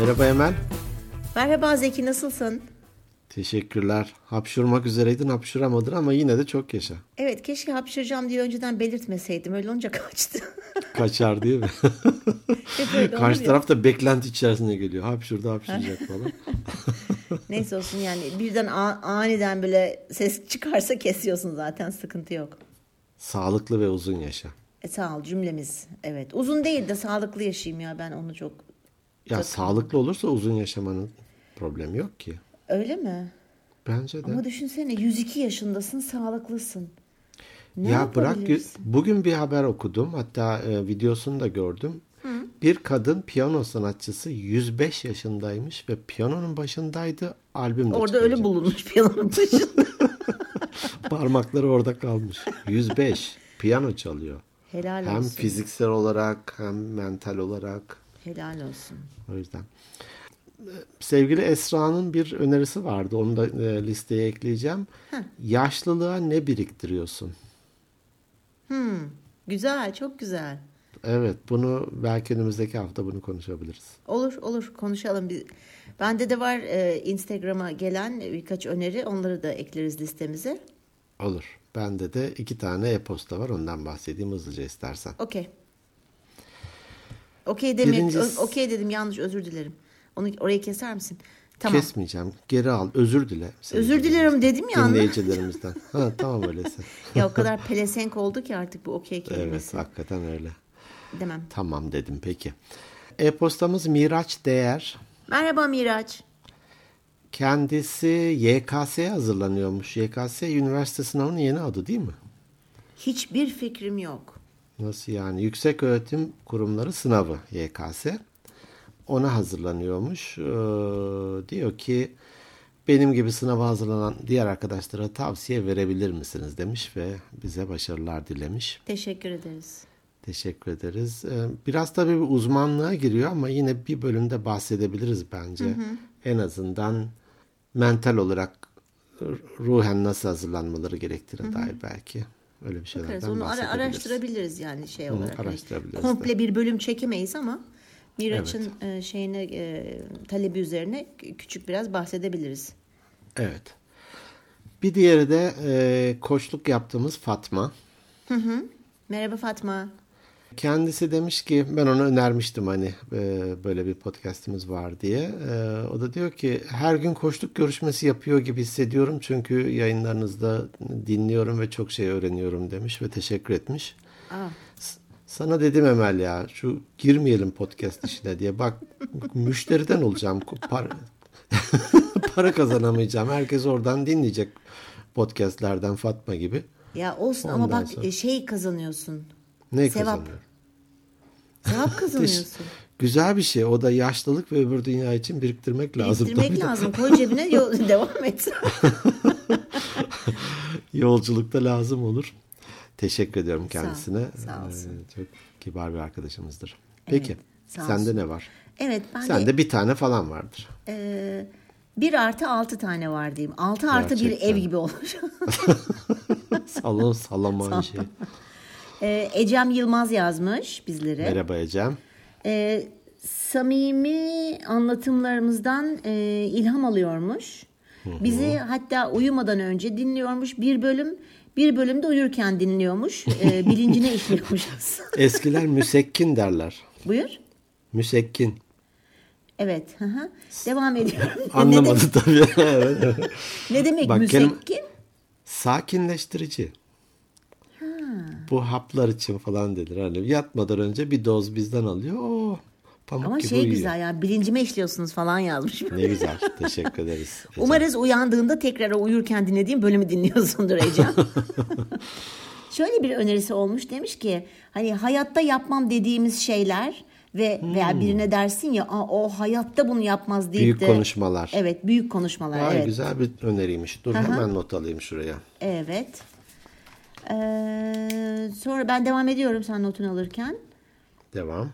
Merhaba Emel. Merhaba Zeki nasılsın? Teşekkürler. Hapşurmak üzereydin hapşuramadın ama yine de çok yaşa. Evet keşke hapşıracağım diye önceden belirtmeseydim. Öyle olunca kaçtı. Kaçar değil mi? Karşı taraf da beklenti içerisine geliyor. Hapşurdu hapşıracak falan. Neyse olsun yani birden aniden böyle ses çıkarsa kesiyorsun zaten sıkıntı yok. Sağlıklı ve uzun yaşa. E, sağ ol cümlemiz. Evet uzun değil de sağlıklı yaşayayım ya ben onu çok. Ya sağlıklı olursa uzun yaşamanın problemi yok ki. Öyle mi? Bence de. Ama düşünsene 102 yaşındasın sağlıklısın. Ne ya bırak bugün bir haber okudum. Hatta e, videosunu da gördüm. Bir kadın piyano sanatçısı 105 yaşındaymış ve piyanonun başındaydı. Albüm de Orada öyle bulunmuş piyanonun başında. Parmakları orada kalmış. 105. Piyano çalıyor. Helal Hem olsun. fiziksel olarak hem mental olarak. Helal olsun. O yüzden. Sevgili Esra'nın bir önerisi vardı. Onu da e, listeye ekleyeceğim. Yaşlılığa ne biriktiriyorsun? Güzel çok güzel. Evet, bunu belki önümüzdeki hafta bunu konuşabiliriz. Olur olur konuşalım. Bende de var e, Instagram'a gelen birkaç öneri. Onları da ekleriz listemize. Olur. Bende de iki tane e-posta var. Ondan bahsedeyim hızlıca istersen. Okey. Okey demek. Birincisi- Okey dedim yanlış özür dilerim. Onu orayı keser misin? Tamam. Kesmeyeceğim. Geri al. Özür dile. Özür dilerim dedim ya. Dinleyicilerimizden. ha, tamam öyleyse. ya o kadar pelesenk oldu ki artık bu okey evet, kelimesi. hakikaten öyle. Demem. Tamam dedim peki. E-postamız Miraç Değer. Merhaba Miraç. Kendisi YKS'ye hazırlanıyormuş. YKS üniversite sınavının yeni adı değil mi? Hiçbir fikrim yok. Nasıl yani? Yüksek Öğretim Kurumları sınavı YKS. Ona hazırlanıyormuş. Ee, diyor ki benim gibi sınava hazırlanan diğer arkadaşlara tavsiye verebilir misiniz demiş ve bize başarılar dilemiş. Teşekkür ederiz. Teşekkür ederiz. Ee, Biraz tabii bir uzmanlığa giriyor ama yine bir bölümde bahsedebiliriz bence. En azından mental olarak ruhen nasıl hazırlanmaları gerektiğine dair belki öyle bir şeylerden Bakarız. Onu ara- araştırabiliriz yani şey olarak. Hani araştırabiliriz Komple bir bölüm çekemeyiz ama Miraç'ın e, şeyine e, talebi üzerine küçük biraz bahsedebiliriz. Evet. Bir diğeri de e, koçluk yaptığımız Fatma. Merhaba Fatma. Kendisi demiş ki ben ona önermiştim hani e, böyle bir podcastimiz var diye. E, o da diyor ki her gün koçluk görüşmesi yapıyor gibi hissediyorum çünkü yayınlarınızda dinliyorum ve çok şey öğreniyorum demiş ve teşekkür etmiş. Aa, Sana dedim Emel ya şu girmeyelim podcast işine diye bak müşteriden olacağım para, para kazanamayacağım herkes oradan dinleyecek podcastlerden Fatma gibi. ya olsun ama Ondan bak sonra- e, şey kazanıyorsun. Ne Sevap. kazanıyor? Sevap kazanıyorsun. Güzel bir şey. O da yaşlılık ve öbür dünya için biriktirmek lazım. Biriktirmek de. lazım. Koy cebine yol- devam et. Yolculukta lazım olur. Teşekkür ediyorum kendisine. sağ olsun. Ee, Çok kibar bir arkadaşımızdır. Peki. sağ sende olsun. ne var? evet ben de Sende bir tane falan vardır. e, bir artı altı tane var diyeyim. Altı artı bir Gerçekten. ev gibi olur. Salon salaman şey. E, Ecem Yılmaz yazmış bizlere. Merhaba Ecem. E, samimi anlatımlarımızdan e, ilham alıyormuş. Bizi hatta uyumadan önce dinliyormuş. Bir bölüm bir bölümde uyurken dinliyormuş. E, bilincine işliyormuşuz. Eskiler müsekkin derler. Buyur. Müsekkin. Evet. hı hı. Devam ediyorum. ne, Anlamadı de- tabii. evet. ne demek Bak, müsekkin? Sakinleştirici. Bu haplar için falan denir. Hani yatmadan önce bir doz bizden alıyor. Oo, pamuk Ama gibi şey uyuyor. güzel ya bilincime işliyorsunuz falan yazmış. Ne güzel. Teşekkür ederiz. Ecem. Umarız uyandığında tekrar uyurken dinlediğim bölümü dinliyorsundur Ecem. Şöyle bir önerisi olmuş demiş ki hani hayatta yapmam dediğimiz şeyler ve veya birine dersin ya o hayatta bunu yapmaz deyip Büyük de konuşmalar. Evet büyük konuşmalar Vay evet. güzel bir öneriymiş. Dur hemen not alayım şuraya. Evet. Ee, sonra ben devam ediyorum sen notunu alırken. Devam.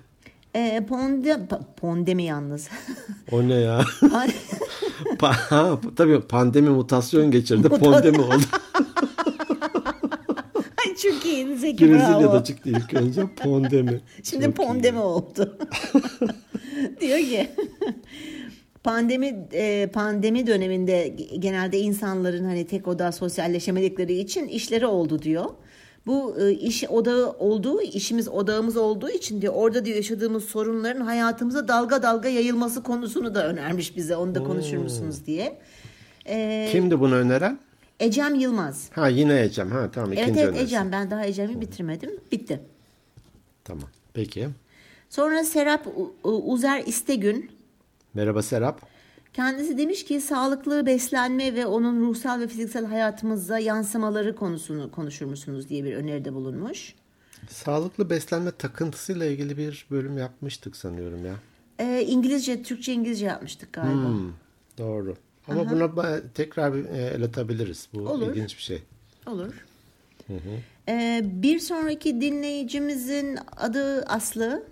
Ee, ponde, pa- ponde mi yalnız? O ne ya? Pa- ha, tabii pandemi mutasyon geçirdi. Pandemi oldu. Çok iyi Zeki. Brezilya'da çıktı ilk önce. Pandemi. Şimdi Çok iyi. pondeme oldu. Diyor ki pandemi e, pandemi döneminde genelde insanların hani tek oda sosyalleşemedikleri için işleri oldu diyor. Bu e, iş odağı olduğu, işimiz odağımız olduğu için diyor orada diyor yaşadığımız sorunların hayatımıza dalga dalga yayılması konusunu da önermiş bize. Onu da konuşur musunuz diye. E, Kimdi bunu öneren? Ecem Yılmaz. Ha yine Ecem. Ha tamam ikinci Evet evet. Ecem ben daha Ecem'i bitirmedim. Bitti. Tamam. Peki. Sonra Serap Uzer İstegün Merhaba Serap. Kendisi demiş ki sağlıklı beslenme ve onun ruhsal ve fiziksel hayatımıza yansımaları konusunu konuşur musunuz diye bir öneride bulunmuş. Sağlıklı beslenme takıntısıyla ilgili bir bölüm yapmıştık sanıyorum ya. Ee, İngilizce, Türkçe İngilizce yapmıştık galiba. Hmm, doğru. Ama buna ba- tekrar bir e, el atabiliriz. Bu Olur. ilginç bir şey. Olur. Ee, bir sonraki dinleyicimizin adı Aslı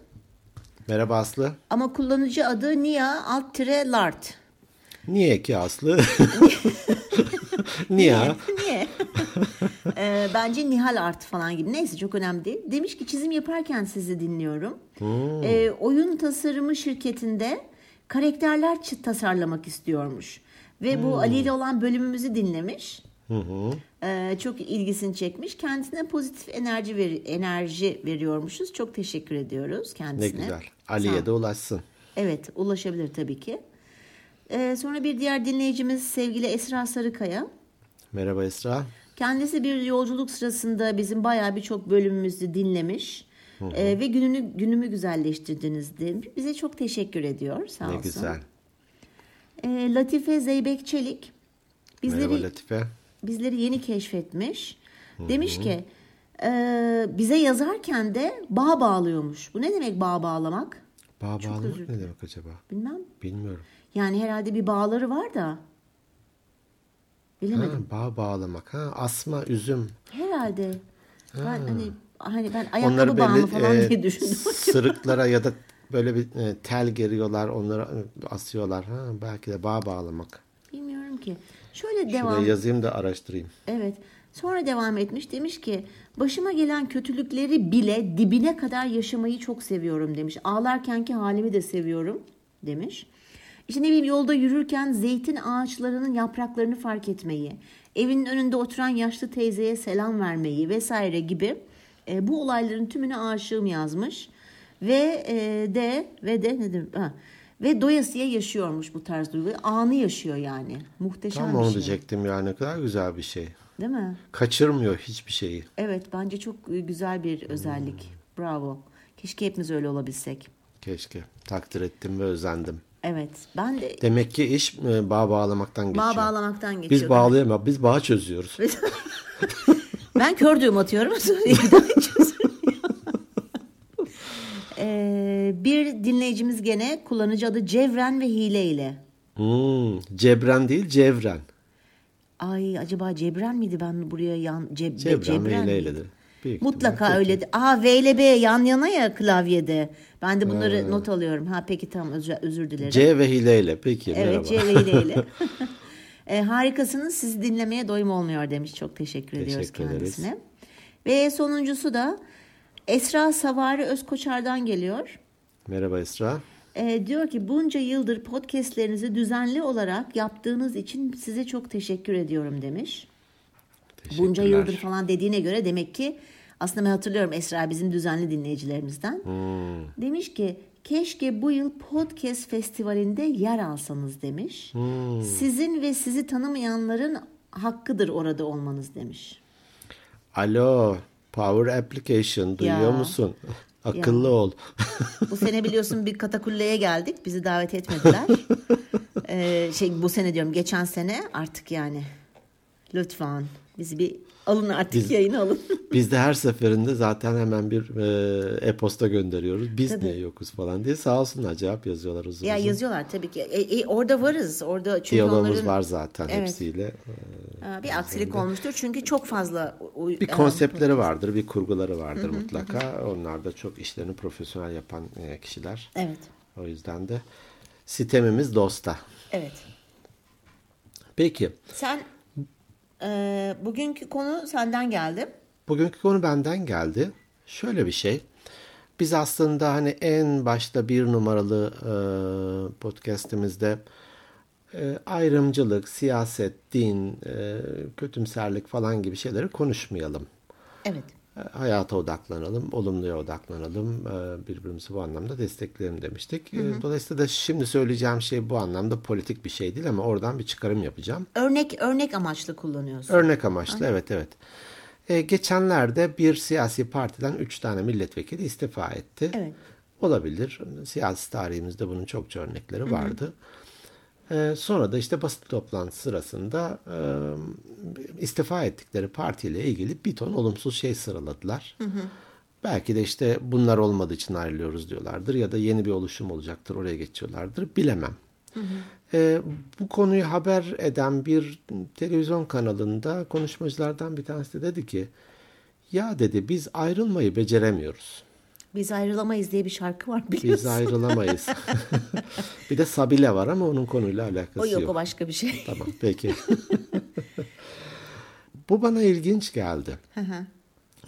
Merhaba Aslı. ama kullanıcı adı Nia alt tire Lart. Niye ki Aslı? Niye? Niye? Ee, bence Nihal Art falan gibi. Neyse çok önemli değil. Demiş ki çizim yaparken sizi dinliyorum. Ee, oyun tasarımı şirketinde karakterler tasarlamak istiyormuş. Ve bu Ali ile olan bölümümüzü dinlemiş. Ee, çok ilgisini çekmiş. Kendisine pozitif enerji ver- enerji veriyormuşuz. Çok teşekkür ediyoruz Ne kendisine. güzel. Ali'ye de ulaşsın. Evet ulaşabilir tabii ki. Ee, sonra bir diğer dinleyicimiz sevgili Esra Sarıkaya. Merhaba Esra. Kendisi bir yolculuk sırasında bizim bayağı birçok bölümümüzü dinlemiş. Ee, ve gününü günümü güzelleştirdiniz demiş. Bize çok teşekkür ediyor. Sağ Ne olsun. güzel. Ee, Latife Zeybek Çelik bizleri Merhaba Latife. bizleri yeni keşfetmiş. Demiş ki e, bize yazarken de bağ bağlıyormuş. Bu ne demek bağ bağlamak? Bağ Çok bağlamak ne demek acaba? Bilmem. Bilmiyorum. Yani herhalde bir bağları var da. Ha, Bilemedim. bağ bağlamak. Ha, asma, üzüm. Herhalde. Ben hani hani ben ayakkabı Onları bağı mı belli falan e, diye düşündüm. sırıklara ya da böyle bir e, tel geriyorlar, onları e, asıyorlar. Ha, belki de bağ bağlamak. Bilmiyorum ki. Şöyle Şuraya devam. yazayım da araştırayım. Evet. Sonra devam etmiş. Demiş ki başıma gelen kötülükleri bile dibine kadar yaşamayı çok seviyorum demiş. Ağlarkenki halimi de seviyorum demiş. İşte ne bileyim yolda yürürken zeytin ağaçlarının yapraklarını fark etmeyi, evinin önünde oturan yaşlı teyzeye selam vermeyi vesaire gibi e, bu olayların tümüne aşığım yazmış. Ve e, de ve de nedir? Ha, ve doyasıya yaşıyormuş bu tarz duyguyu. Anı yaşıyor yani. Muhteşem Tam bir onu şey. diyecektim ya ne kadar güzel bir şey. Değil mi? Kaçırmıyor hiçbir şeyi. Evet bence çok güzel bir özellik. Bravo. Keşke hepimiz öyle olabilsek. Keşke. Takdir ettim ve özendim. Evet. Ben de Demek ki iş e, bağ bağlamaktan geçiyor. bağ bağlamaktan geçiyor. Biz bağlayamıyoruz. Biz bağ çözüyoruz. Ben kör düğüm atıyorum. Ee, bir dinleyicimiz gene kullanıcı adı Cevren ve Hile ile. Hmm, Cebren değil Cevren. Ay acaba Cebren miydi ben buraya yan Ceb, Cebren, Cebren ve. Büyük Mutlaka ihtimal. öyle. Aa V ile B yan yana ya klavyede. Ben de bunları not alıyorum. Ha peki tamam özür, özür dilerim. C ve Hileyle. Peki Evet merhaba. C ve Hile ile. e, harikasınız. Sizi dinlemeye doyum olmuyor demiş. Çok teşekkür, ediyoruz Teşekkür ederiz. kendisine. Ve sonuncusu da Esra Savari Özkoçar'dan geliyor. Merhaba Esra. E, diyor ki bunca yıldır podcastlerinizi düzenli olarak yaptığınız için size çok teşekkür ediyorum demiş. Bunca yıldır falan dediğine göre demek ki aslında ben hatırlıyorum Esra bizim düzenli dinleyicilerimizden. Hmm. Demiş ki keşke bu yıl podcast festivalinde yer alsanız demiş. Hmm. Sizin ve sizi tanımayanların hakkıdır orada olmanız demiş. Alo. Power Application. Duyuyor Ya. musun? Akıllı Ya. ol. Bu sene biliyorsun bir katakulleye geldik. Bizi davet etmediler. Ee, şey bu sene diyorum geçen sene artık yani. Lütfen bizi bir alın artık Biz- yayına alın. Biz de her seferinde zaten hemen bir e, e-posta gönderiyoruz. Biz Tabii. niye yokuz falan diye. Sağ olsunlar cevap yazıyorlar uzun ya uzun. yazıyorlar tabii ki. E, e, orada varız. Orada çünkü Diyalogumuz onların var zaten Evet. hepsiyle. Aa, bir aksilik olmuştur. Çünkü çok fazla Bir e, konseptleri vardır, bir kurguları vardır mutlaka. Onlar da çok işlerini profesyonel yapan e, kişiler. Evet. O yüzden de sistemimiz dosta. Evet. Peki, Sen e, bugünkü konu senden geldi. bugünkü konu benden geldi. Şöyle bir şey. Biz aslında hani en başta bir numaralı e, podcastimizde e, ayrımcılık, siyaset, din, e, kötümserlik falan gibi şeyleri konuşmayalım. Evet. E, hayata odaklanalım, olumluya odaklanalım, e, birbirimizi bu anlamda destekleyelim demiştik. E, Dolayısıyla da şimdi söyleyeceğim şey bu anlamda politik bir şey değil ama oradan bir çıkarım yapacağım. Örnek örnek amaçlı kullanıyorsun. Örnek amaçlı, evet evet. E, geçenlerde bir siyasi partiden üç tane milletvekili istifa etti. Evet. Olabilir. Siyasi tarihimizde bunun çokça örnekleri vardı. E, sonra da işte basın toplantısı sırasında e, istifa ettikleri partiyle ilgili bir ton olumsuz şey sıraladılar. Belki de işte bunlar olmadığı için ayrılıyoruz diyorlardır ya da yeni bir oluşum olacaktır oraya geçiyorlardır bilemem. E, bu konuyu haber eden bir televizyon kanalında konuşmacılardan bir tanesi de dedi ki ya dedi biz ayrılmayı beceremiyoruz. Biz ayrılamayız diye bir şarkı var Biz biliyorsun. ayrılamayız. bir de Sabile var ama onun konuyla alakası o yok, yok. o başka bir şey. Tamam peki. Bu bana ilginç geldi.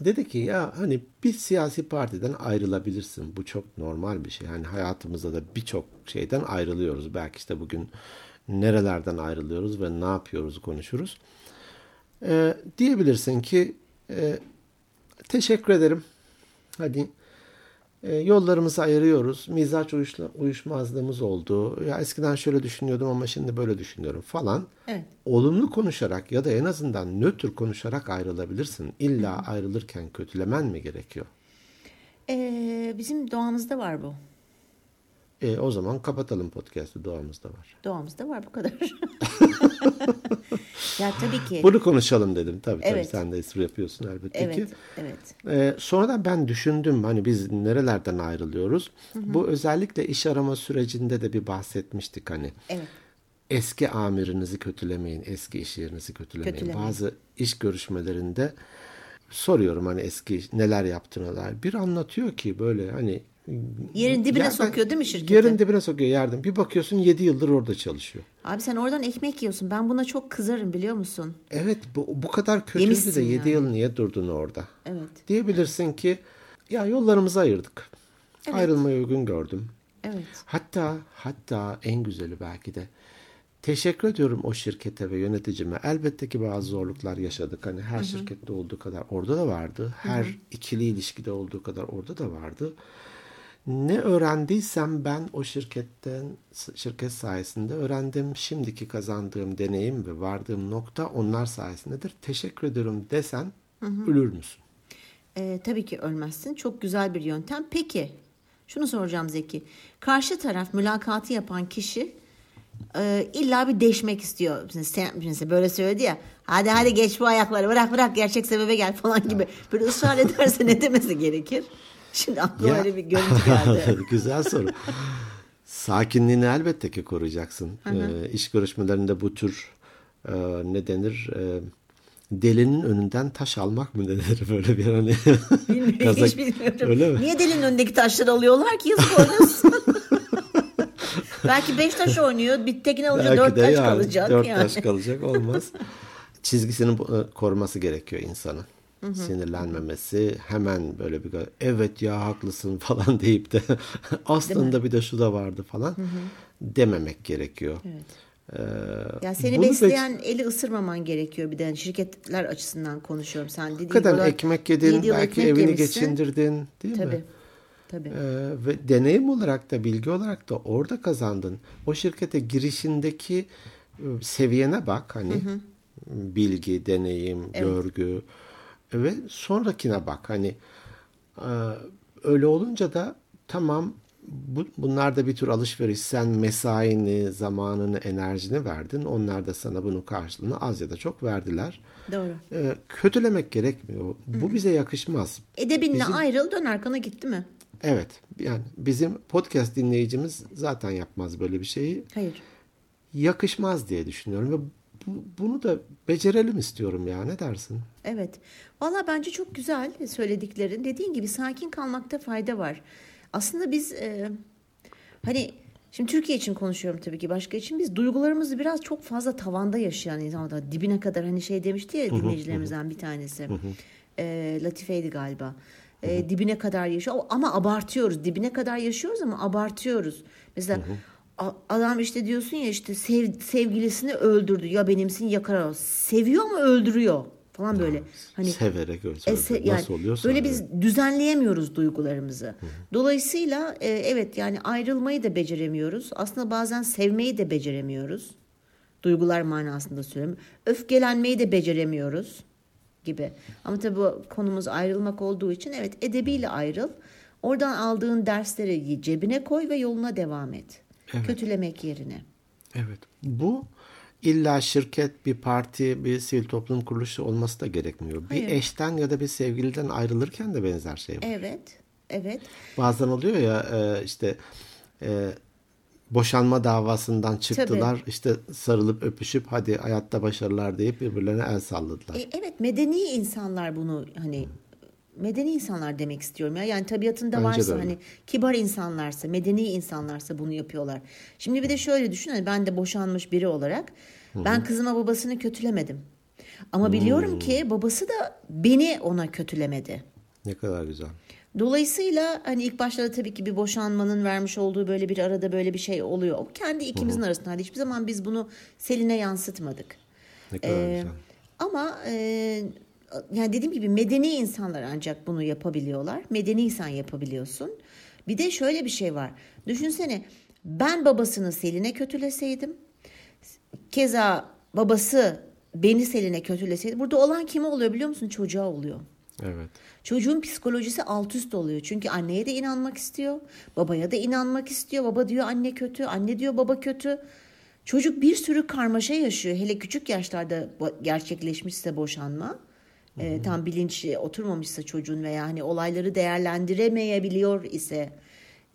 Dedi ki ya hani bir siyasi partiden ayrılabilirsin. Bu çok normal bir şey. Yani hayatımızda da birçok şeyden ayrılıyoruz. Belki işte bugün nerelerden ayrılıyoruz ve ne yapıyoruz konuşuruz. Ee, diyebilirsin ki e, teşekkür ederim. Hadi yollarımızı ayırıyoruz. Mizaç uyuşla, uyuşmazlığımız oldu. Ya eskiden şöyle düşünüyordum ama şimdi böyle düşünüyorum falan. Evet. Olumlu konuşarak ya da en azından nötr konuşarak ayrılabilirsin. İlla ayrılırken kötülemen mi gerekiyor? Ee, bizim doğamızda var bu. E, o zaman kapatalım podcast'ı doğamızda var. Doğamızda var bu kadar. ya tabii ki. Bunu konuşalım dedim. Tabii tabii Evet. sen de espri yapıyorsun elbette Evet, ki. evet. Ee, sonradan ben düşündüm hani biz nerelerden ayrılıyoruz. Bu özellikle iş arama sürecinde de bir bahsetmiştik hani. Evet. Eski amirinizi kötülemeyin, eski iş yerinizi kötülemeyin. Kötülemeyin. Bazı iş görüşmelerinde soruyorum hani eski neler yaptığına dair. Bir anlatıyor ki böyle hani Yerin dibine yerden- sokuyor değil mi şirketi? Yerin dibine sokuyor yerden. Bir bakıyorsun 7 yıldır orada çalışıyor. Abi sen oradan ekmek yiyorsun. Ben buna çok kızarım biliyor musun? Evet bu, bu kadar kötüydü Yemişsin de 7 yani. yıl niye durdun orada? Evet. Diyebilirsin ki ya yollarımızı ayırdık. Ayrılmayı uygun gördüm. Evet. Hatta hatta en güzeli belki de teşekkür ediyorum o şirkete ve yöneticime. Elbette ki bazı zorluklar yaşadık. Hani her şirkette olduğu kadar orada da vardı. Her ikili ilişkide olduğu kadar orada da vardı. Ne öğrendiysem ben o şirketten şirket sayesinde öğrendim. Şimdiki kazandığım deneyim ve vardığım nokta onlar sayesindedir. Teşekkür ediyorum desen ölür müsün? Ee, tabii ki ölmezsin. Çok güzel bir yöntem. Peki şunu soracağım Zeki. Karşı taraf mülakatı yapan kişi e, illa bir değişmek istiyor. Sen, mesela böyle söyledi ya. Hadi hadi geç bu ayakları bırak bırak gerçek sebebe gel falan gibi. Böyle ısrar ederse ne demesi gerekir? Şimdi aklıma Ya- öyle bir görüntü geldi. Güzel soru. Sakinliğini elbette ki koruyacaksın. Ee, iş görüşmelerinde bu tür e, ne denir? E, delinin önünden taş almak mı denir böyle bir hani Bilmiyorum, kazak- hiç bilmiyorum. Öyle mi? Niye delinin önündeki taşları alıyorlar ki? Yazık. Belki beş taş oynuyor. Bir tekine alınca Belki dört taş yani kalacak. Dört yani. taş kalacak olmaz. Çizgisini e, koruması gerekiyor insanın. Sinirlenmemesi hemen böyle bir evet ya haklısın falan deyip de aslında bir de şu da vardı falan dememek gerekiyor. Ee, Ya seni bunu be- besleyen eli ısırmaman gerekiyor bir de Yani şirketler açısından konuşuyorum. Sen dediğin olarak ekmek yedin, belki ekmek evini yemişsin. geçindirdin değil Tabii. mi? Tabii. Ee, ve deneyim olarak da bilgi olarak da orada kazandın. O şirkete girişindeki e, seviyene bak hani bilgi, deneyim, görgü ve sonrakine bak hani e, öyle olunca da tamam bu, bunlar da bir tür alışveriş. Sen mesaini, zamanını, enerjini verdin. Onlar da sana bunun karşılığını az ya da çok verdiler. Doğru. Ee, kötülemek gerekmiyor. Bu bize yakışmaz. Edebinle Bizim- ayrıl dön arkana gitti mi? Evet. Yani bizim podcast dinleyicimiz zaten yapmaz böyle bir şeyi. Hayır. Yakışmaz diye düşünüyorum ve bu- bunu da becerelim istiyorum ya. Ne dersin? Evet. Valla bence çok güzel söylediklerin. Dediğin gibi sakin kalmakta fayda var. Aslında biz e, hani şimdi Türkiye için konuşuyorum tabii ki başka için biz duygularımızı biraz çok fazla tavanda yaşayan insanlar dibine kadar hani şey demişti ya dinleyicilerimizden bir tanesi. E, Latife'ydi galiba. E, dibine kadar yaşıyor ama abartıyoruz. Dibine kadar yaşıyoruz ama abartıyoruz. Mesela Adam işte diyorsun ya işte sev, sevgilisini öldürdü ya benimsin yakar. Seviyor mu öldürüyor falan böyle. Hani Severek öyle. e, se- yani Nasıl oluyorsa. böyle öyle. biz düzenleyemiyoruz duygularımızı. Dolayısıyla e, evet yani ayrılmayı da beceremiyoruz. Aslında bazen sevmeyi de beceremiyoruz. Duygular manasında söylüyorum. Öfkelenmeyi de beceremiyoruz gibi. Ama tabii bu konumuz ayrılmak olduğu için evet edebiyle ayrıl. Oradan aldığın dersleri cebine koy ve yoluna devam et. Evet. Kötülemek yerine. Evet. Bu illa şirket, bir parti, bir sivil toplum kuruluşu olması da gerekmiyor. Hayır. Bir eşten ya da bir sevgiliden ayrılırken de benzer şey var. Evet. Evet. Bazen oluyor ya e, işte e, boşanma davasından çıktılar. işte sarılıp öpüşüp hadi hayatta başarılar deyip birbirlerine el salladılar. E, evet medeni insanlar bunu hani medeni insanlar demek istiyorum ya. Yani tabiatında Bence varsa hani kibar insanlarsa, medeni insanlarsa bunu yapıyorlar. Şimdi bir de şöyle düşün hani ben de boşanmış biri olarak ben kızıma babasını kötülemedim. Ama biliyorum ki babası da beni ona kötülemedi. Ne kadar güzel. Dolayısıyla hani ilk başlarda tabii ki bir boşanmanın vermiş olduğu böyle bir arada böyle bir şey oluyor. O kendi ikimizin arasında. Hani hiçbir zaman biz bunu Selin'e yansıtmadık. Ne kadar Ee, güzel. ama e, yani dediğim gibi medeni insanlar ancak bunu yapabiliyorlar. Medeniysen yapabiliyorsun. Bir de şöyle bir şey var. Düşünsene ben babasını Selin'e kötüleseydim. Keza babası beni Selin'e kötüleseydi. Burada olan kime oluyor biliyor musun? Çocuğa oluyor. Evet. Çocuğun psikolojisi alt üst oluyor. Çünkü anneye de inanmak istiyor. Babaya da inanmak istiyor. Baba diyor anne kötü. Anne diyor baba kötü. Çocuk bir sürü karmaşa yaşıyor. Hele küçük yaşlarda gerçekleşmişse boşanma. E, tam bilinç oturmamışsa çocuğun veya hani olayları değerlendiremeyebiliyor ise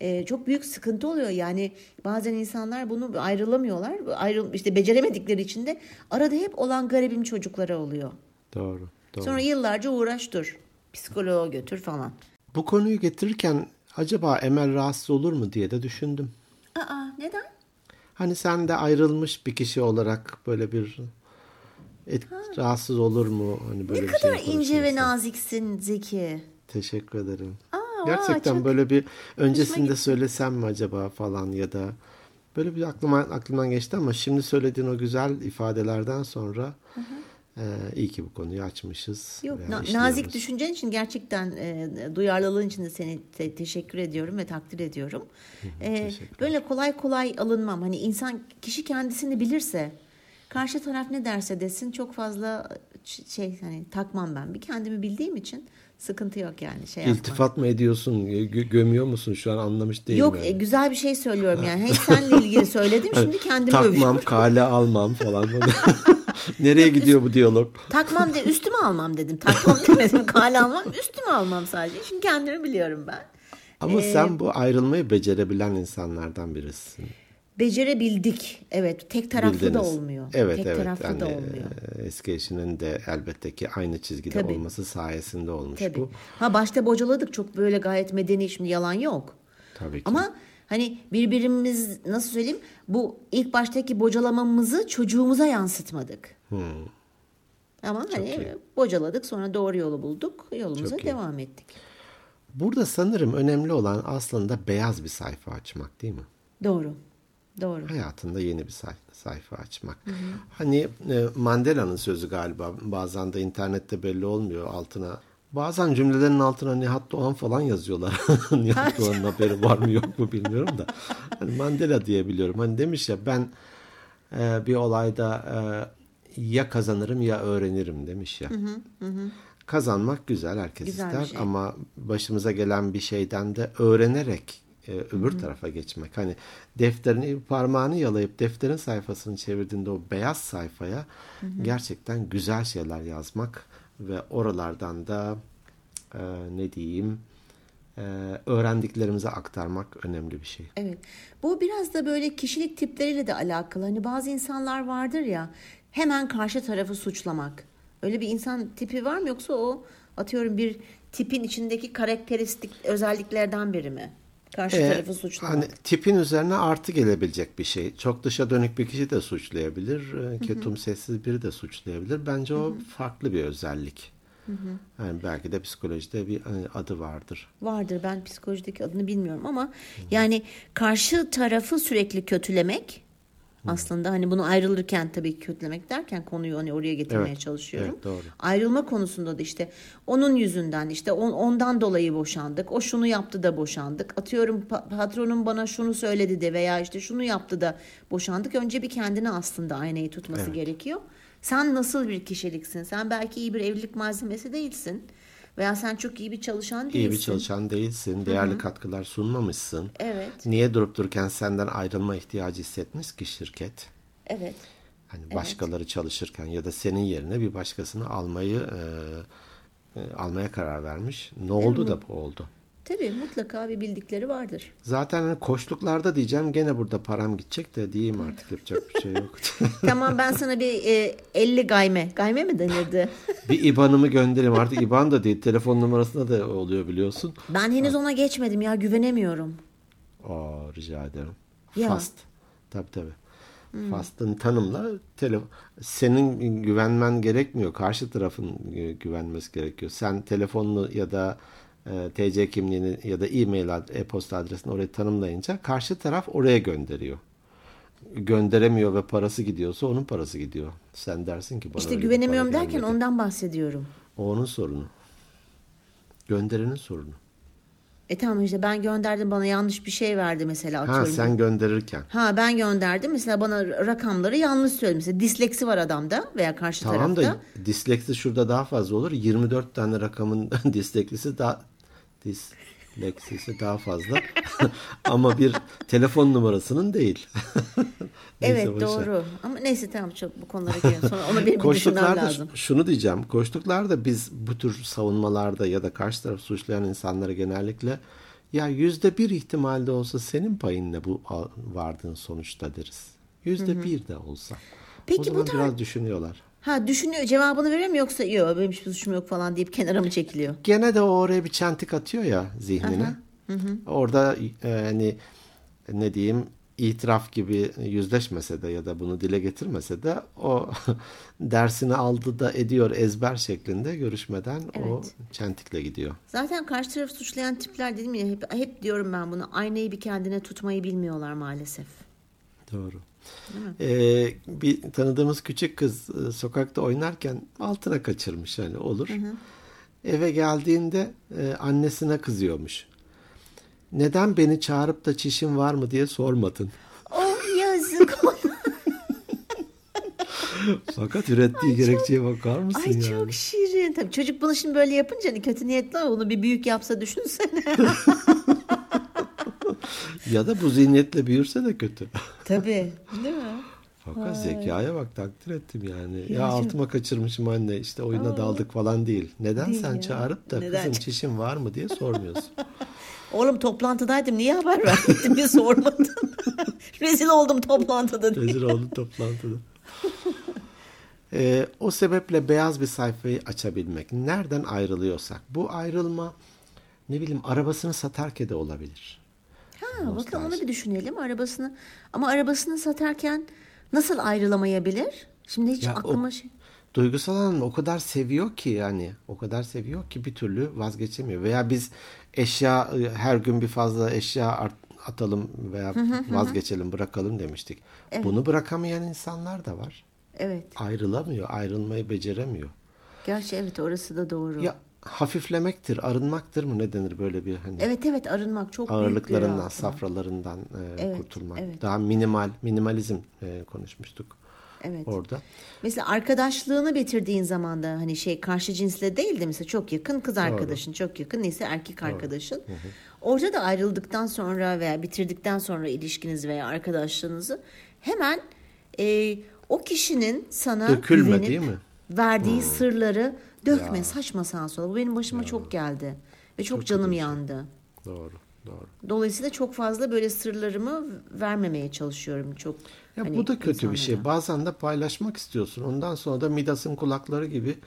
e, çok büyük sıkıntı oluyor. Yani bazen insanlar bunu ayrılamıyorlar. Ayrıl işte beceremedikleri için de arada hep olan garibim çocuklara oluyor. Doğru. Doğru. Sonra yıllarca uğraş dur. Psikoloğa götür falan. Bu konuyu getirirken acaba Emel rahatsız olur mu diye de düşündüm. Aa neden? Hani sen de ayrılmış bir kişi olarak böyle bir et, rahatsız olur mu? Hani böyle Ne bir kadar şey ince ve naziksin Zeki. Teşekkür ederim. Aa, Gerçekten çok böyle bir öncesinde söylesem mi acaba falan ya da böyle bir aklıma aklımdan geçti ama şimdi söylediğin o güzel ifadelerden sonra e, iyi ki bu konuyu açmışız. Yok na- nazik düşüncen için gerçekten e, duyarlılığın için de seni te- teşekkür ediyorum ve takdir ediyorum. E, teşekkürler. böyle kolay kolay alınmam. Hani insan kişi kendisini bilirse karşı taraf ne derse desin çok fazla şey hani takmam ben. Bir kendimi bildiğim için sıkıntı yok yani şey yapmam. İltifat mı ediyorsun? Gö- gömüyor musun? Şu an anlamış değilim. Yok yani. e, güzel bir şey söylüyorum yani. Hem seninle ilgili söyledim şimdi kendimi övüyorum. Takmam, kale almam falan. Nereye gidiyor bu diyalog? Takmam de üstüme almam dedim. Takmam demedim. Kale almam üstüme almam sadece. Şimdi kendimi biliyorum ben. Ama Ee, sen bu ayrılmayı becerebilen insanlardan birisin. Becerebildik. Evet. Tek taraflı da Bildiniz. olmuyor. Evet Tek evet. taraflı da Yani, olmuyor. e, eski eşinin de elbette ki aynı çizgide Tabii. olması sayesinde olmuş Tabii. bu. Ha başta bocaladık çok böyle gayet medeni şimdi yalan yok. Tabii ki. Ama hani birbirimiz nasıl söyleyeyim bu ilk baştaki bocalamamızı çocuğumuza yansıtmadık. Ama hani Hmm. iyi. bocaladık sonra doğru yolu bulduk. Yolumuza Çok iyi. devam ettik. Burada sanırım önemli olan aslında beyaz bir sayfa açmak değil mi? Doğru. Doğru. Hayatında yeni bir say- sayfa açmak. Hani e, Mandela'nın sözü galiba bazen de internette belli olmuyor altına. Bazen cümlelerin altına Nihat Doğan falan yazıyorlar. Nihat Doğan'ın haberi var mı yok mu bilmiyorum da. Hani Mandela diye biliyorum. Hani demiş ya ben e, bir olayda e, ya kazanırım ya öğrenirim demiş ya. Kazanmak güzel herkes Güzel ister şey. ama başımıza gelen bir şeyden de öğrenerek e, öbür tarafa geçmek. Hani defterini parmağını yalayıp defterin sayfasını çevirdiğinde o beyaz sayfaya gerçekten güzel şeyler yazmak ve oralardan da e, ne diyeyim e, öğrendiklerimizi aktarmak önemli bir şey. Evet. Bu biraz da böyle kişilik tipleriyle de alakalı. Hani bazı insanlar vardır ya hemen karşı tarafı suçlamak. Öyle bir insan tipi var mı yoksa o atıyorum bir tipin içindeki karakteristik özelliklerden biri mi? Karşı Ee, tarafı suçlamak. Hani tipin üzerine artı gelebilecek bir şey. Çok dışa dönük bir kişi de suçlayabilir. e, Ketum sessiz biri de suçlayabilir. Bence o farklı bir özellik. Yani belki de psikolojide bir hani, adı vardır. Vardır ben psikolojideki adını bilmiyorum ama yani karşı tarafı sürekli kötülemek aslında hani bunu ayrılırken tabii kötülemek derken konuyu hani oraya getirmeye Evet, çalışıyorum. evet, doğru. Ayrılma konusunda da işte onun yüzünden işte on- ondan dolayı boşandık. O şunu yaptı da boşandık. Atıyorum pa- patronum bana şunu söyledi de veya işte şunu yaptı da boşandık. Önce bir kendine aslında aynayı tutması Evet. gerekiyor. Sen nasıl bir kişiliksin? Sen belki iyi bir evlilik malzemesi değilsin. Veya sen çok iyi bir çalışan değilsin. İyi bir çalışan değilsin, değerli katkılar sunmamışsın. Evet, Niye durup dururken senden ayrılma ihtiyacı hissetmiş ki şirket? evet. Hani başkaları çalışırken ya da senin yerine bir başkasını almayı e, e, almaya karar vermiş. Ne oldu da bu oldu? Tabii mutlaka bir bildikleri vardır. Zaten hani koçluklarda diyeceğim gene burada param gidecek de diyeyim artık yapacak bir şey yok. tamam ben sana bir e, 50 gayme. Gayme mi denirdi? bir IBAN'ımı göndereyim artık IBAN da değil telefon numarasında da oluyor biliyorsun. Ben henüz ona geçmedim ya güvenemiyorum. Aa rica ederim. Ya. Fast. Tabii tabii. Fast'ın tanımla tele senin güvenmen gerekmiyor. Karşı tarafın gü- güvenmesi gerekiyor. Sen telefonunu ya da e, TC kimliğini ya da e-mail ad- e-posta adresini oraya tanımlayınca karşı taraf oraya gönderiyor. Gönderemiyor ve parası gidiyorsa onun parası gidiyor. Sen dersin ki bana İşte güvenemiyorum derken gelmedi. ondan bahsediyorum. O onun sorunu. Gönderenin sorunu. E tamam işte ben gönderdim bana yanlış bir şey verdi mesela Ha atıyorum. sen gönderirken. Ha ben gönderdim mesela bana rakamları yanlış söyledi. Mesela disleksi var adamda veya karşı Tamam tarafta. da disleksi şurada daha fazla olur. 24 tane rakamın disleksisi daha disleksisi daha fazla. Ama bir telefon numarasının değil. Evet ver. doğru. Ama neyse tamam çok bu konulara girelim. Sonra onu bir düşünmem lazım. şunu diyeceğim. Koçluklarda biz bu tür savunmalarda ya da karşı taraf suçlayan insanlara genellikle ya yüzde bir ihtimalde olsa senin payın ne bu vardığın sonuçta deriz. Yüzde bir de olsa. Peki o bu zaman tar- biraz düşünüyorlar. Ha düşünüyor cevabını veriyor mu yoksa yok benim hiçbir suçum yok falan deyip kenara mı çekiliyor? Gene de o oraya bir çentik atıyor ya zihnine. Orada e, hani ne diyeyim itiraf gibi yüzleşmese de ya da bunu dile getirmese de o dersini aldı da ediyor ezber şeklinde görüşmeden o Evet. çentikle gidiyor. Zaten karşı tarafı suçlayan tipler dedim ya hep, hep diyorum ben bunu aynayı bir kendine tutmayı bilmiyorlar maalesef. Doğru. Ee, bir tanıdığımız küçük kız e, sokakta oynarken altına kaçırmış hani olur. Eve geldiğinde e, annesine kızıyormuş. Neden beni çağırıp da çişim var mı diye sormadın. Oh yazık. Fakat ürettiği gerekçeye bakar mısın Ay yani? çok şirin. Tabii çocuk bunu şimdi böyle yapınca hani kötü niyetli ama bunu bir büyük yapsa düşünsene. Ya da bu zihniyetle büyürse de kötü. Tabii. Değil mi? Fakat zekaya bak takdir ettim yani. Ya, Ya altıma kaçırmışım anne işte oyuna daldık falan değil. Neden Değil sen ya. çağırıp da Neden? kızım çişin var mı diye sormuyorsun. Oğlum toplantıdaydım. Niye haber vermedin diye sormadın. Rezil oldum toplantıda diye. Rezil oldum toplantıda. Ee, o sebeple beyaz bir sayfayı açabilmek. Nereden ayrılıyorsak. Bu ayrılma ne bileyim arabasını satarken de olabilir. Ha, bakalım onu bir düşünelim. Arabasını ama arabasını satarken nasıl ayrılamayabilir? Şimdi hiç Ya o- aklıma şey... Duygusal anlamda o kadar seviyor ki yani o kadar seviyor ki bir türlü vazgeçemiyor. Veya biz eşya her gün bir fazla eşya art- atalım veya vazgeçelim bırakalım demiştik. Bunu bırakamayan insanlar da var. Evet. Ayrılamıyor, ayrılmayı beceremiyor. Gerçi evet orası da doğru. Ya hafiflemektir, arınmaktır mı ne denir böyle bir hani Evet evet arınmak çok büyük bir ağırlıklarından, safralarından e, Evet, kurtulmak. evet. Daha minimal, minimalizm e, konuşmuştuk Evet. orada. Mesela arkadaşlığını bitirdiğin zaman da hani şey karşı cinsle değil de mesela çok yakın kız arkadaşın, çok yakın neyse erkek arkadaşın. Orada da ayrıldıktan sonra veya bitirdikten sonra ilişkinizi veya arkadaşlığınızı hemen e, o kişinin sana Dökülme, güvenip değil mi? verdiği sırları dökme saçma sağa sola. Bu benim başıma çok geldi ve çok, canım yandı. Doğru, doğru. Dolayısıyla çok fazla böyle sırlarımı vermemeye çalışıyorum çok. Ya hani bu da kötü bir şey. Bazen de paylaşmak istiyorsun. Ondan sonra da Midas'ın kulakları gibi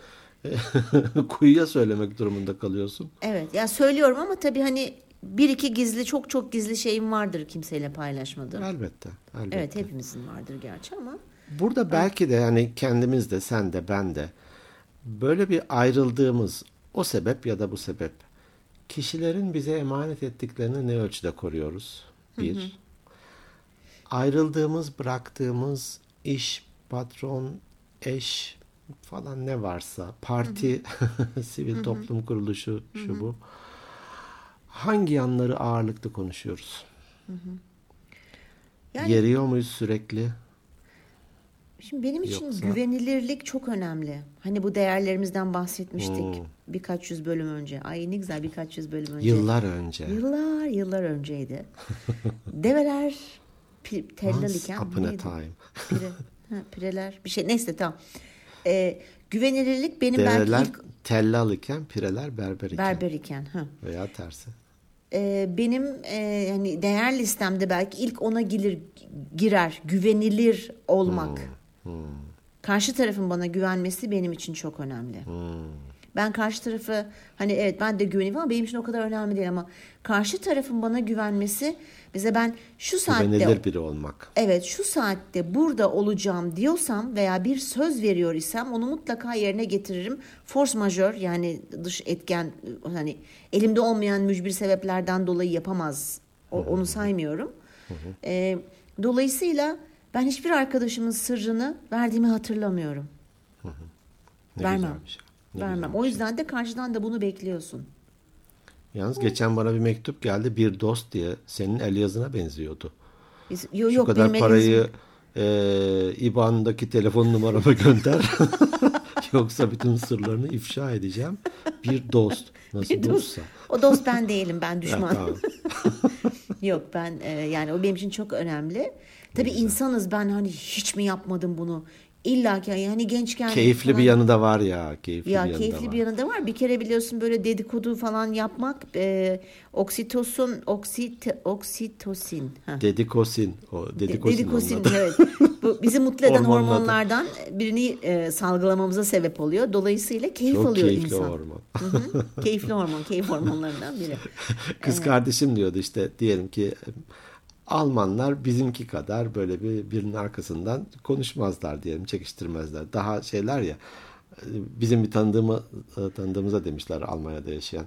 kuyuya söylemek durumunda kalıyorsun. Evet ya söylüyorum ama tabii hani bir iki gizli çok çok gizli şeyim vardır kimseyle paylaşmadığım. Elbette. elbette. Evet hepimizin vardır gerçi ama. Burada belki de yani kendimiz de sen de ben de Böyle bir ayrıldığımız o sebep ya da bu sebep kişilerin bize emanet ettiklerini ne ölçüde koruyoruz? Bir. Ayrıldığımız, bıraktığımız iş, patron, eş falan ne varsa, parti, sivil toplum kuruluşu, şu bu. Hangi yanları ağırlıklı konuşuyoruz? Yani- Yeriyor muyuz sürekli? Şimdi benim için Yoksa- güvenilirlik çok önemli. Hani bu değerlerimizden bahsetmiştik Hmm. birkaç yüz bölüm önce. Ay ne güzel birkaç yüz bölüm önce. Yıllar önce. Yıllar yıllar önceydi. Develer tellal Once iken upon a time. Pire, ha, pireler bir şey neyse tamam. Ee, güvenilirlik benim Develer belki ilk tellal iken, pireler berber iken. berber iken. Ha. Veya tersi. Ee, benim e, hani değer listemde belki ilk ona gelir girer güvenilir olmak. Hmm, Karşı tarafın bana güvenmesi benim için çok önemli. Hmm. Ben karşı tarafı hani evet ben de güveneyim ama benim için o kadar önemli değil ama karşı tarafın bana güvenmesi bize ben şu saatte Güvenilir biri olmak. evet şu saatte burada olacağım diyorsam veya bir söz veriyor isem onu mutlaka yerine getiririm. Force majeure yani dış etken hani elimde olmayan mücbir sebeplerden dolayı yapamaz. O- onu saymıyorum. Ee, dolayısıyla ben hiçbir arkadaşımın sırrını verdiğimi hatırlamıyorum. Ne Vermem. şey. Ne Vermem. O bir yüzden de karşıdan da bunu bekliyorsun. şey. Yalnız geçen bana bir mektup geldi. Bir dost diye senin el yazına benziyordu. Biz, yo, Şu yok kadar parayı e, IBAN'daki telefon numarama gönder. Yoksa bütün sırlarını ifşa edeceğim. Bir dost. Nasıl Bir dost. dostsa. O dost ben değilim ben düşman. tamam. Yok ben e, yani o benim için çok önemli. Tabii insanız ben hani hiç mi yapmadım bunu? İlla ki yani gençken Keyifli falan- bir yanı da var ya. Keyifli ya bir yanı keyifli da bir var. yanı da var. Bir kere biliyorsun böyle dedikodu falan yapmak e, oksitosin oksit oksitosin. Ha. Dedikosin. O De- dedikosin. Dedikosin evet. Bu bizi mutlu eden hormonlardan birini e, salgılamamıza sebep oluyor. Dolayısıyla keyif Çok alıyor keyifli insan. hormon. Hı hı. keyifli hormon, keyif hormonlarından biri. Kız kardeşim diyordu işte diyelim ki Almanlar bizimki kadar böyle bir birinin arkasından konuşmazlar diyelim, çekiştirmezler. Daha şeyler ya bizim bir tanıdığımı tanıdığımıza demişler Almanya'da yaşayan.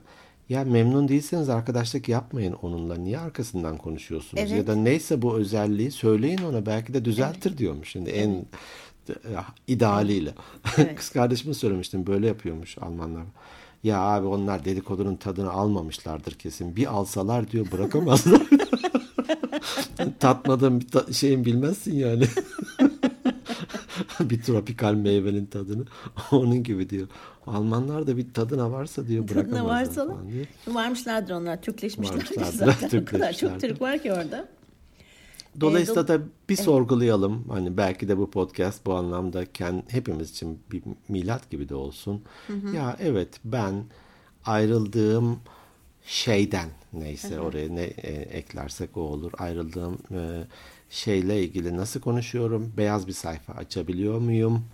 Ya memnun değilseniz arkadaşlık yapmayın onunla. Niye arkasından konuşuyorsunuz? Evet. Ya da neyse bu özelliği söyleyin ona belki de düzeltir diyormuş. Şimdi en e, idealiyle. Evet. Kız kardeşime söylemiştim böyle yapıyormuş Almanlar. Ya abi onlar dedikodunun tadını almamışlardır kesin. Bir alsalar diyor bırakamazlar. Tatmadığın bir ta- şeyin bilmezsin yani. bir tropikal meyvenin tadını. Onun gibi diyor. Almanlar da bir tadına varsa diyor Tadına varsa falan diye. varmışlardır onlar. Türkleşmişler Varmışlardır, zaten. O kadar çok Türkleşmişlerdir. Türk var ki orada. Dolayısıyla do- da bir sorgulayalım. Hani belki de bu podcast bu anlamda kend, hepimiz için bir milat gibi de olsun. Ya evet ben ayrıldığım şeyden neyse oraya ne e, eklersek o olur. Ayrıldığım e, şeyle ilgili nasıl konuşuyorum? Beyaz bir sayfa açabiliyor muyum?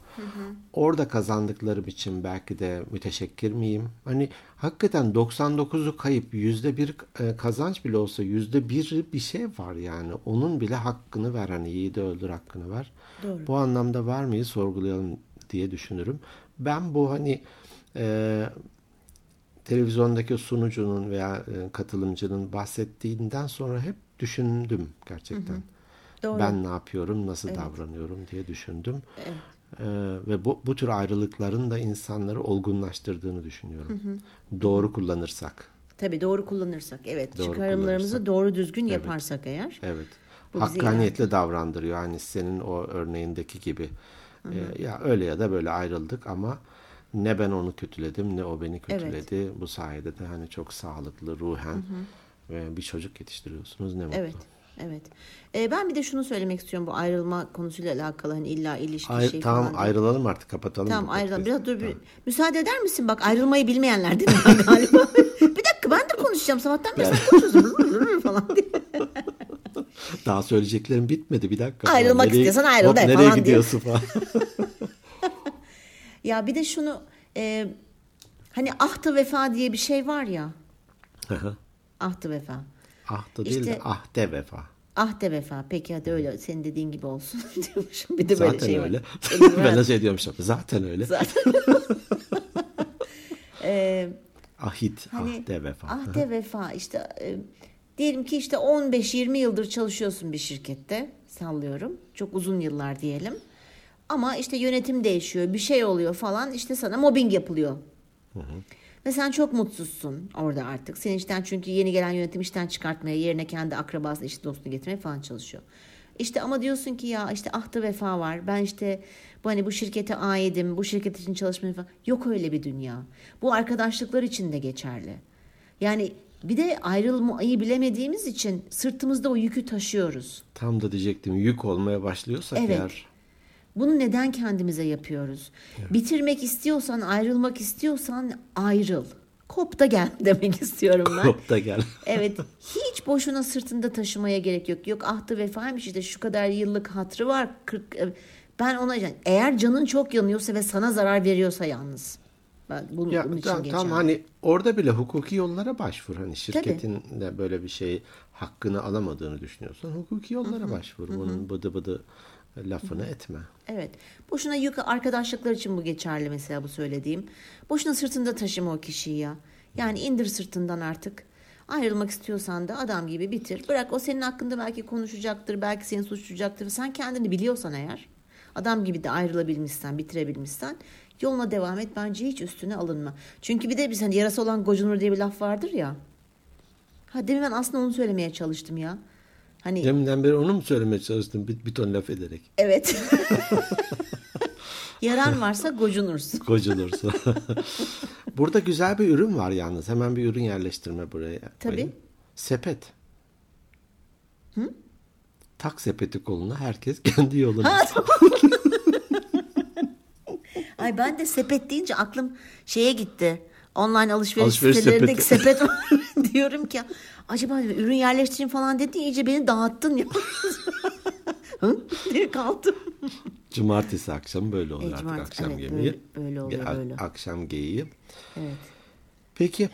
Orada kazandıklarım için belki de müteşekkir miyim? Hani hakikaten 99'u kayıp yüzde bir e, kazanç bile olsa yüzde bir bir şey var yani. Onun bile hakkını ver. Hani iyi de öldür hakkını ver. Doğru. Bu anlamda var mıyı sorgulayalım diye düşünürüm. Ben bu hani e, televizyondaki sunucunun veya e, katılımcının bahsettiğinden sonra hep düşündüm gerçekten. Doğru. Ben ne yapıyorum, nasıl davranıyorum diye düşündüm. Ee, ve bu, bu tür ayrılıkların da insanları olgunlaştırdığını düşünüyorum. Doğru kullanırsak. Tabii doğru kullanırsak. Evet. Doğru çıkarımlarımızı kullanırsak. doğru düzgün yaparsak eğer. Evet. Bu Hakkaniyetle davrandırıyor. Hani senin o örneğindeki gibi. Ee, ya öyle ya da böyle ayrıldık ama ne ben onu kötüledim ne o beni kötüledi. Bu sayede de hani çok sağlıklı ruhen ve bir çocuk yetiştiriyorsunuz ne mutlu. Evet. Evet. Ee, ben bir de şunu söylemek istiyorum bu ayrılma konusuyla alakalı hani illa ilişki Ay- şey tamam falan. değil. ayrılalım artık kapatalım. Tamam ayrılalım. Biraz dur bir müsaade eder misin? Bak ayrılmayı bilmeyenler değil mi galiba? bir dakika ben de konuşacağım. Sabahtan beri sen konuşuyorsun falan diye. Daha söyleyeceklerim bitmedi bir dakika. Ayrılmak Nereye- istiyorsan ayrıl de Nereye falan diye. gidiyorsun falan. Ya bir de şunu e, hani ahtı vefa diye bir şey var ya. ahtı vefa. Ahtı değil de İşte- ahde vefa. Ahde vefa. Peki hadi öyle senin dediğin gibi olsun diyormuşum. Bir de böyle Zaten şey öyle. var. Ben de şey diyormuşum. Zaten öyle. Zaten. Ee, Ahit, hani ahde vefa. ahde vefa işte e, diyelim ki işte 15-20 yıldır çalışıyorsun bir şirkette sallıyorum. Çok uzun yıllar diyelim. Ama işte yönetim değişiyor, bir şey oluyor falan işte sana mobbing yapılıyor. Ve sen çok mutsuzsun orada artık. Senin işten çünkü yeni gelen yönetim işten çıkartmaya, yerine kendi akrabasını, eşit dostunu getirmeye falan çalışıyor. İşte ama diyorsun ki ya işte ahta vefa var. Ben işte bu hani bu şirkete aidim, bu şirket için çalışmayı falan. Yok öyle bir dünya. Bu arkadaşlıklar için de geçerli. Yani bir de ayrılmayı bilemediğimiz için sırtımızda o yükü taşıyoruz. Tam da diyecektim yük olmaya başlıyorsak Evet. eğer Bunu neden kendimize yapıyoruz? Bitirmek istiyorsan, ayrılmak istiyorsan ayrıl. Kop da gel demek istiyorum ben. kop da gel. Evet hiç boşuna sırtında taşımaya gerek yok. Yok ahtı vefaymış işte şu kadar yıllık hatrı var. 40, e, ben ona eğer canın çok yanıyorsa ve sana zarar veriyorsa yalnız. Ben bunun, Ya bunun için tam, geçerli. tam hani orada bile hukuki yollara başvur. Hani şirketin de böyle bir şey hakkını alamadığını düşünüyorsan hukuki yollara başvur. Bunun bıdı bıdı lafını etme. Evet. Boşuna yük arkadaşlıklar için bu geçerli mesela bu söylediğim. Boşuna sırtında taşıma o kişiyi ya. Yani indir sırtından artık. Ayrılmak istiyorsan da adam gibi bitir. Bırak o senin hakkında belki konuşacaktır, belki seni suçlayacaktır. Sen kendini biliyorsan eğer, adam gibi de ayrılabilmişsen, bitirebilmişsen yoluna devam et. Bence hiç üstüne alınma. Çünkü bir de biz hani yarası olan gocunur diye bir laf vardır ya. Ha demin ben aslında onu söylemeye çalıştım ya. Hani Deminden beri onu mu söylemeye çalıştın bir, bir ton laf ederek? evet. Yaran varsa gocunursun. Kocunursa. Burada güzel bir ürün var yalnız. Hemen bir ürün yerleştirme buraya. Tabii. koyayım. Sepet. Tak sepeti koluna herkes kendi yoluna. Ay ben de sepet deyince aklım şeye gitti. Online alışveriş, Alışveriş sitelerindeki sepeti. sepet diyorum ki acaba ürün yerleştireyim falan dedi iyice beni dağıttın ya. Hı? diye kaldım. Cumartesi akşamı böyle olur E, artık akşam evet, yemeği. böyle- böyle oluyor, böyle. Akşam geyiği. Evet. Peki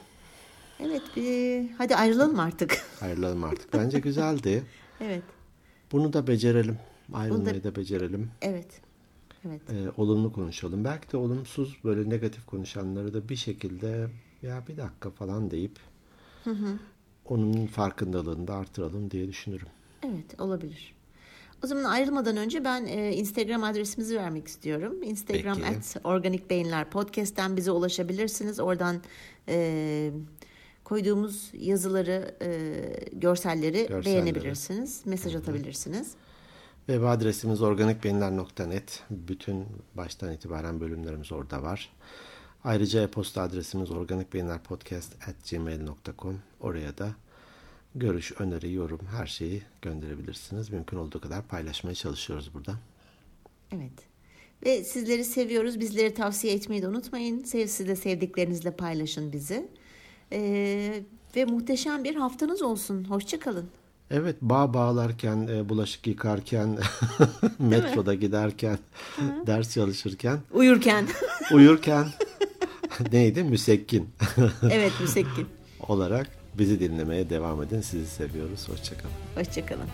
Evet bir, hadi ayrılalım artık. ayrılalım artık. Bence güzeldi. evet. Bunu da becerelim. Ayrılmayı da becerelim. Evet. Evet. Ee, olumlu konuşalım. Belki de olumsuz böyle negatif konuşanları da bir şekilde ya bir dakika falan deyip onun farkındalığını da artıralım diye düşünürüm. Evet olabilir. O zaman ayrılmadan önce ben e, Instagram adresimizi vermek istiyorum. Instagram Peki. at Organik Beyinler Podcast'ten bize ulaşabilirsiniz. Oradan e, koyduğumuz yazıları, e, görselleri, Görselleri. beğenebilirsiniz. Mesaj atabilirsiniz. Web adresimiz organikbeyinler.net. Bütün baştan itibaren bölümlerimiz orada var. Ayrıca e-posta adresimiz organikbeyinlerpodcast.gmail.com Oraya da görüş, öneri, yorum her şeyi gönderebilirsiniz. Mümkün olduğu kadar paylaşmaya çalışıyoruz burada. Evet. Ve sizleri seviyoruz. Bizleri tavsiye etmeyi de unutmayın. Siz de sevdiklerinizle paylaşın bizi. E, ve muhteşem bir haftanız olsun. Hoşçakalın. Evet bağ bağlarken, e, bulaşık yıkarken, metroda giderken, ders çalışırken, Uyurken. uyurken neydi? Müsekkin evet müsekkin. olarak bizi dinlemeye devam edin. Sizi seviyoruz. Hoşçakalın. Hoşçakalın.